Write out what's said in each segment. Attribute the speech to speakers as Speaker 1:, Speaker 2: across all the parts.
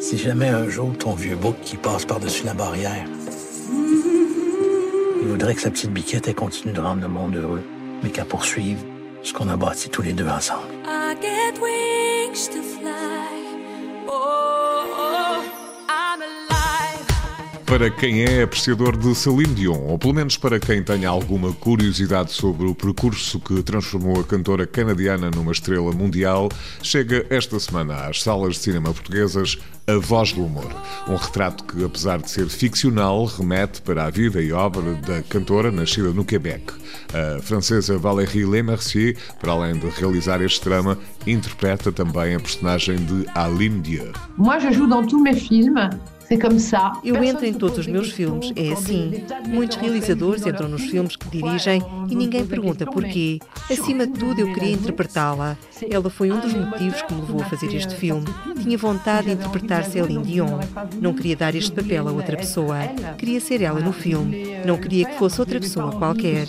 Speaker 1: Si jamais un jour ton vieux bouc qui passe par-dessus la barrière, il voudrait que sa petite biquette elle continue de rendre le monde heureux, mais qu'elle poursuive ce qu'on a bâti tous les deux ensemble.
Speaker 2: Para quem é apreciador de Celine Dion, ou pelo menos para quem tenha alguma curiosidade sobre o percurso que transformou a cantora canadiana numa estrela mundial, chega esta semana às salas de cinema portuguesas A Voz do Humor. Um retrato que, apesar de ser ficcional, remete para a vida e obra da cantora nascida no Quebec. A francesa Valérie Lemercier, para além de realizar este drama, interpreta também a personagem de Aline Dieu.
Speaker 3: Moi, je joue dans tous mes films.
Speaker 4: Eu entro em todos os meus filmes, é assim. Muitos realizadores entram nos filmes que dirigem e ninguém pergunta porquê. Acima de tudo, eu queria interpretá-la. Ela foi um dos motivos que me levou a fazer este filme. Tinha vontade de interpretar Céline Dion. Não queria dar este papel a outra pessoa. Queria ser ela no filme. Não queria que fosse outra pessoa qualquer.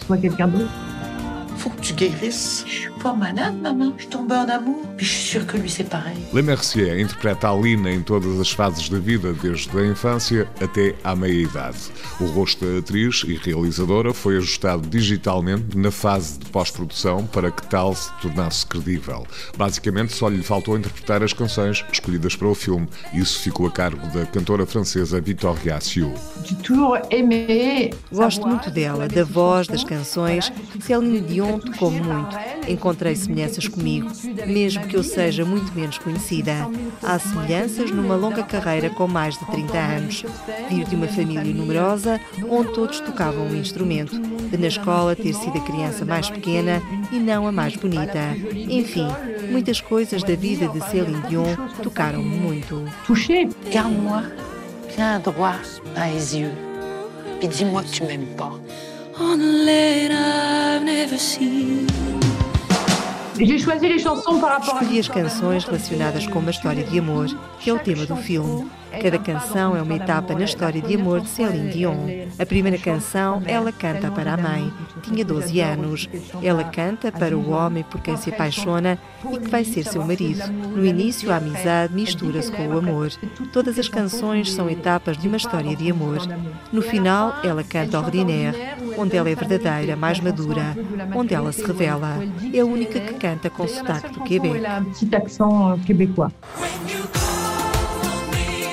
Speaker 5: Faut que tu guérisses. Je suis pas malade, maman. Je tombe en amour. Puis je suis sûre que lui, c'est pareil.
Speaker 2: Lemercier interpreta a Aline em todas as fases da vida, desde a infância até à meia-idade. O rosto da atriz e realizadora foi ajustado digitalmente na fase de pós-produção para que tal se tornasse credível. Basicamente, só lhe faltou interpretar as canções escolhidas para o filme. Isso ficou a cargo da cantora francesa Victoria Sio.
Speaker 3: J'ai toujours aimé.
Speaker 4: Gosto muito dela, da voz, das canções. Céline Dion tocou-me muito. Encontrei semelhanças comigo, mesmo que eu seja muito menos conhecida. Há semelhanças numa longa carreira com mais de 30 anos. Vir de uma família numerosa, onde todos tocavam um instrumento. De na escola ter sido a criança mais pequena e não a mais bonita. Enfim, muitas coisas da vida de Céline Dion tocaram-me muito.
Speaker 3: touché.
Speaker 5: Regarde-moi. Viens droit dans les yeux. Puis dis-moi que tu m'aimes pas.
Speaker 4: Escolhi as canções relacionadas com uma história de amor, que é o tema do filme. Cada canção é uma etapa na história de amor de Céline Dion. A primeira canção, ela canta para a mãe. Tinha 12 anos. Ela canta para o homem por quem se apaixona e que vai ser seu marido. No início, a amizade mistura-se com o amor. Todas as canções são etapas de uma história de amor. No final, ela canta Ordinaire, onde ela é verdadeira, mais madura, onde ela se revela. É a única que canta com sotaque do Quebec.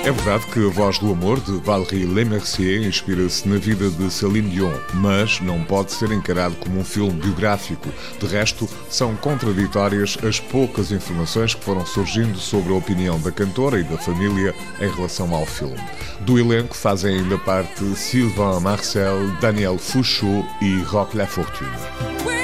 Speaker 2: É verdade que a voz do amor de Valérie Lemercier inspira-se na vida de Céline Dion, mas não pode ser encarado como um filme biográfico. De resto, são contraditórias as poucas informações que foram surgindo sobre a opinião da cantora e da família em relação ao filme. Do elenco fazem ainda parte Sylvain Marcel, Daniel Fouchot e Roque Lafortune.